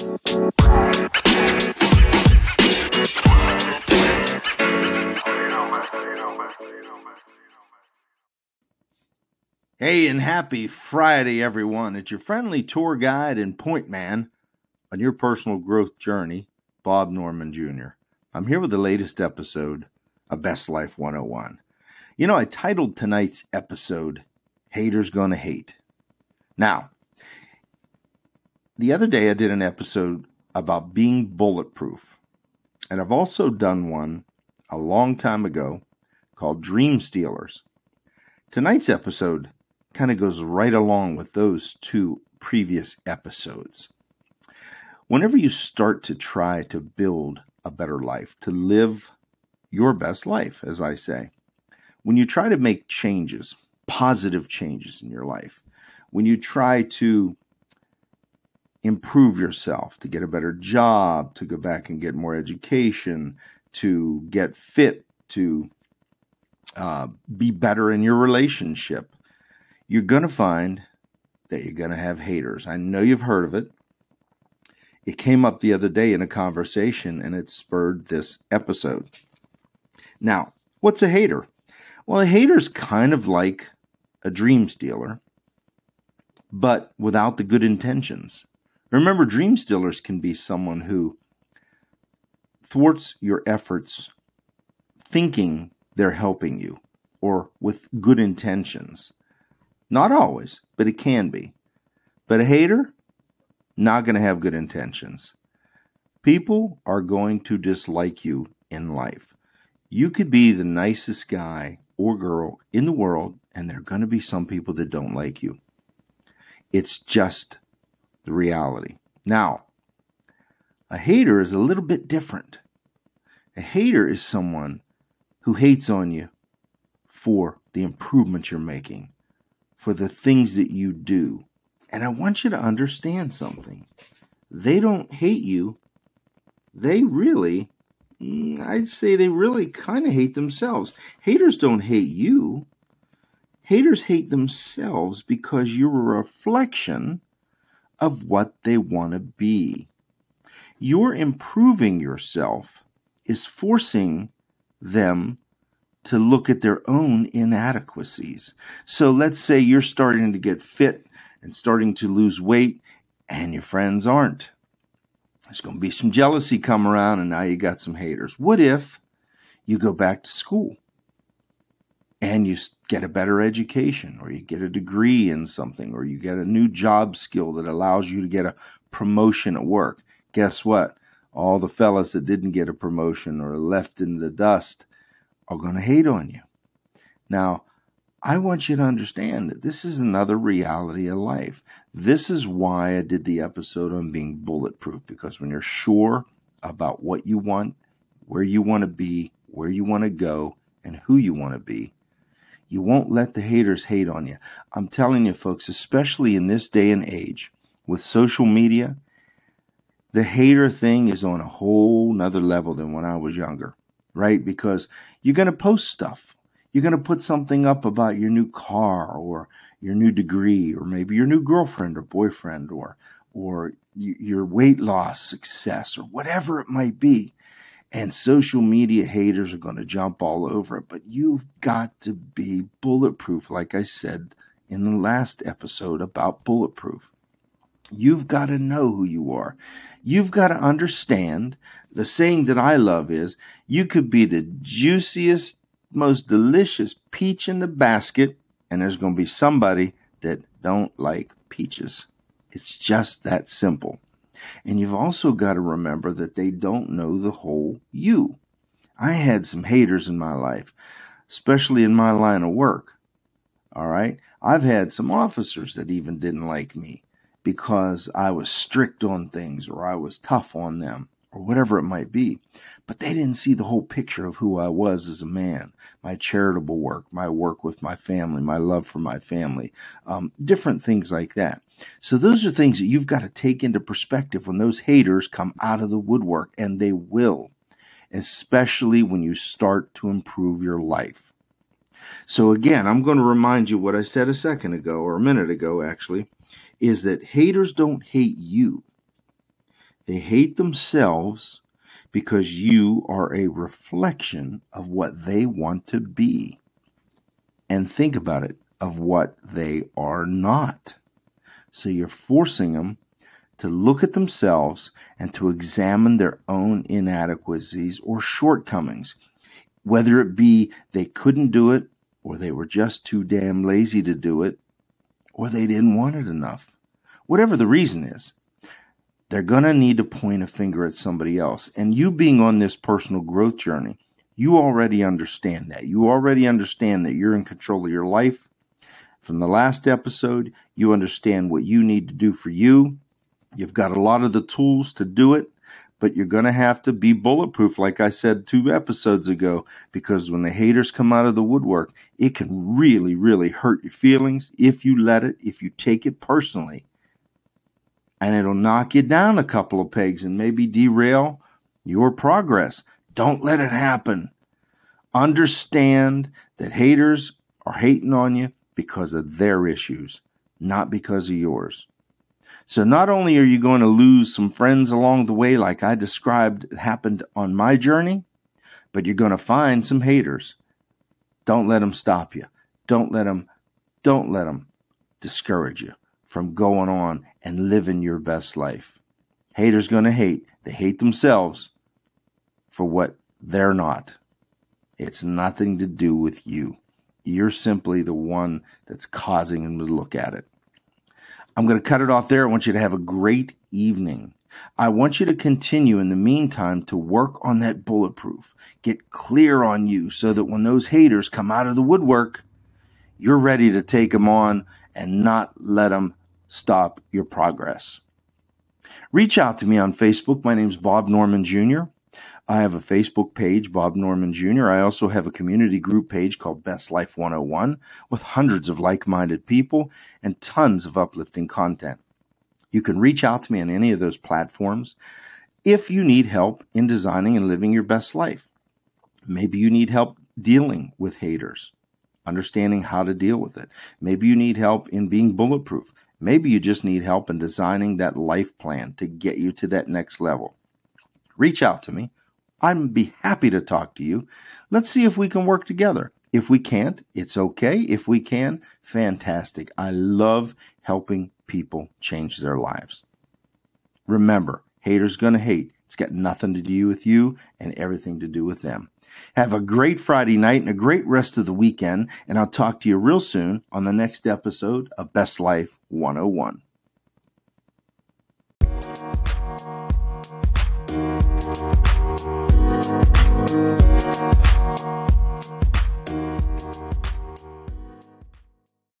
Hey, and happy Friday, everyone. It's your friendly tour guide and point man on your personal growth journey, Bob Norman Jr. I'm here with the latest episode of Best Life 101. You know, I titled tonight's episode, Haters Gonna Hate. Now, the other day I did an episode about being bulletproof, and I've also done one a long time ago called Dream Stealers. Tonight's episode kind of goes right along with those two previous episodes. Whenever you start to try to build a better life, to live your best life, as I say, when you try to make changes, positive changes in your life, when you try to improve yourself, to get a better job, to go back and get more education, to get fit, to uh, be better in your relationship, you're going to find that you're going to have haters. I know you've heard of it. It came up the other day in a conversation and it spurred this episode. Now, what's a hater? Well, a hater's kind of like a dream stealer, but without the good intentions. Remember, dream stealers can be someone who thwarts your efforts thinking they're helping you or with good intentions. Not always, but it can be. But a hater, not going to have good intentions. People are going to dislike you in life. You could be the nicest guy or girl in the world, and there are going to be some people that don't like you. It's just the reality. Now, a hater is a little bit different. A hater is someone who hates on you for the improvement you're making for the things that you do. And I want you to understand something. They don't hate you. They really, mm, I'd say they really kind of hate themselves. Haters don't hate you. Haters hate themselves because you're a reflection of what they want to be. Your improving yourself is forcing them to look at their own inadequacies. So let's say you're starting to get fit and starting to lose weight, and your friends aren't. There's going to be some jealousy come around, and now you got some haters. What if you go back to school and you get a better education, or you get a degree in something, or you get a new job skill that allows you to get a promotion at work? Guess what? All the fellas that didn't get a promotion or left in the dust are going to hate on you. Now, I want you to understand that this is another reality of life. This is why I did the episode on being bulletproof because when you're sure about what you want, where you want to be, where you want to go, and who you want to be, you won't let the haters hate on you. I'm telling you, folks, especially in this day and age with social media, the hater thing is on a whole nother level than when I was younger right? Because you're going to post stuff. You're going to put something up about your new car or your new degree or maybe your new girlfriend or boyfriend or or your weight loss success or whatever it might be. And social media haters are going to jump all over it, but you've got to be bulletproof like I said in the last episode about bulletproof. You've got to know who you are. You've got to understand the saying that I love is you could be the juiciest, most delicious peach in the basket, and there's going to be somebody that don't like peaches. It's just that simple. And you've also got to remember that they don't know the whole you. I had some haters in my life, especially in my line of work. All right. I've had some officers that even didn't like me because I was strict on things or I was tough on them or whatever it might be. But they didn't see the whole picture of who I was as a man, my charitable work, my work with my family, my love for my family, um, different things like that. So those are things that you've got to take into perspective when those haters come out of the woodwork, and they will, especially when you start to improve your life. So again, I'm going to remind you what I said a second ago, or a minute ago actually, is that haters don't hate you They hate themselves because you are a reflection of what they want to be. And think about it of what they are not. So you're forcing them to look at themselves and to examine their own inadequacies or shortcomings, whether it be they couldn't do it, or they were just too damn lazy to do it, or they didn't want it enough. Whatever the reason is, they're going to need to point a finger at somebody else. And you being on this personal growth journey, you already understand that. You already understand that you're in control of your life. From the last episode, you understand what you need to do for you. You've got a lot of the tools to do it, but you're going to have to be bulletproof, like I said two episodes ago, because when the haters come out of the woodwork, it can really, really hurt your feelings if you let it, if you take it personally and it'll knock you down a couple of pegs and maybe derail your progress. Don't let it happen. Understand that haters are hating on you because of their issues, not because of yours. So not only are you going to lose some friends along the way, like I described happened on my journey, but you're going to find some haters. Don't let them stop you. Don't let them, don't let them discourage you from going on and living your best life. Haters going to hate. They hate themselves for what they're not. It's nothing to do with you. You're simply the one that's causing them to look at it. I'm going to cut it off there. I want you to have a great evening. I want you to continue in the meantime to work on that bulletproof. Get clear on you so that when those haters come out of the woodwork, you're ready to take them on and not let them stop your progress. Reach out to me on Facebook. My name is Bob Norman Jr. I have a Facebook page, Bob Norman Jr. I also have a community group page called Best Life 101 with hundreds of like minded people and tons of uplifting content. You can reach out to me on any of those platforms if you need help in designing and living your best life. Maybe you need help dealing with haters, understanding how to deal with it. Maybe you need help in being bulletproof. Maybe you just need help in designing that life plan to get you to that next level. Reach out to me. I'd be happy to talk to you. Let's see if we can work together. If we can't, it's okay. If we can, fantastic. I love helping people change their lives. Remember, haters gonna hate. It's got nothing to do with you and everything to do with them. Have a great Friday night and a great rest of the weekend, and I'll talk to you real soon on the next episode of Best Life 101.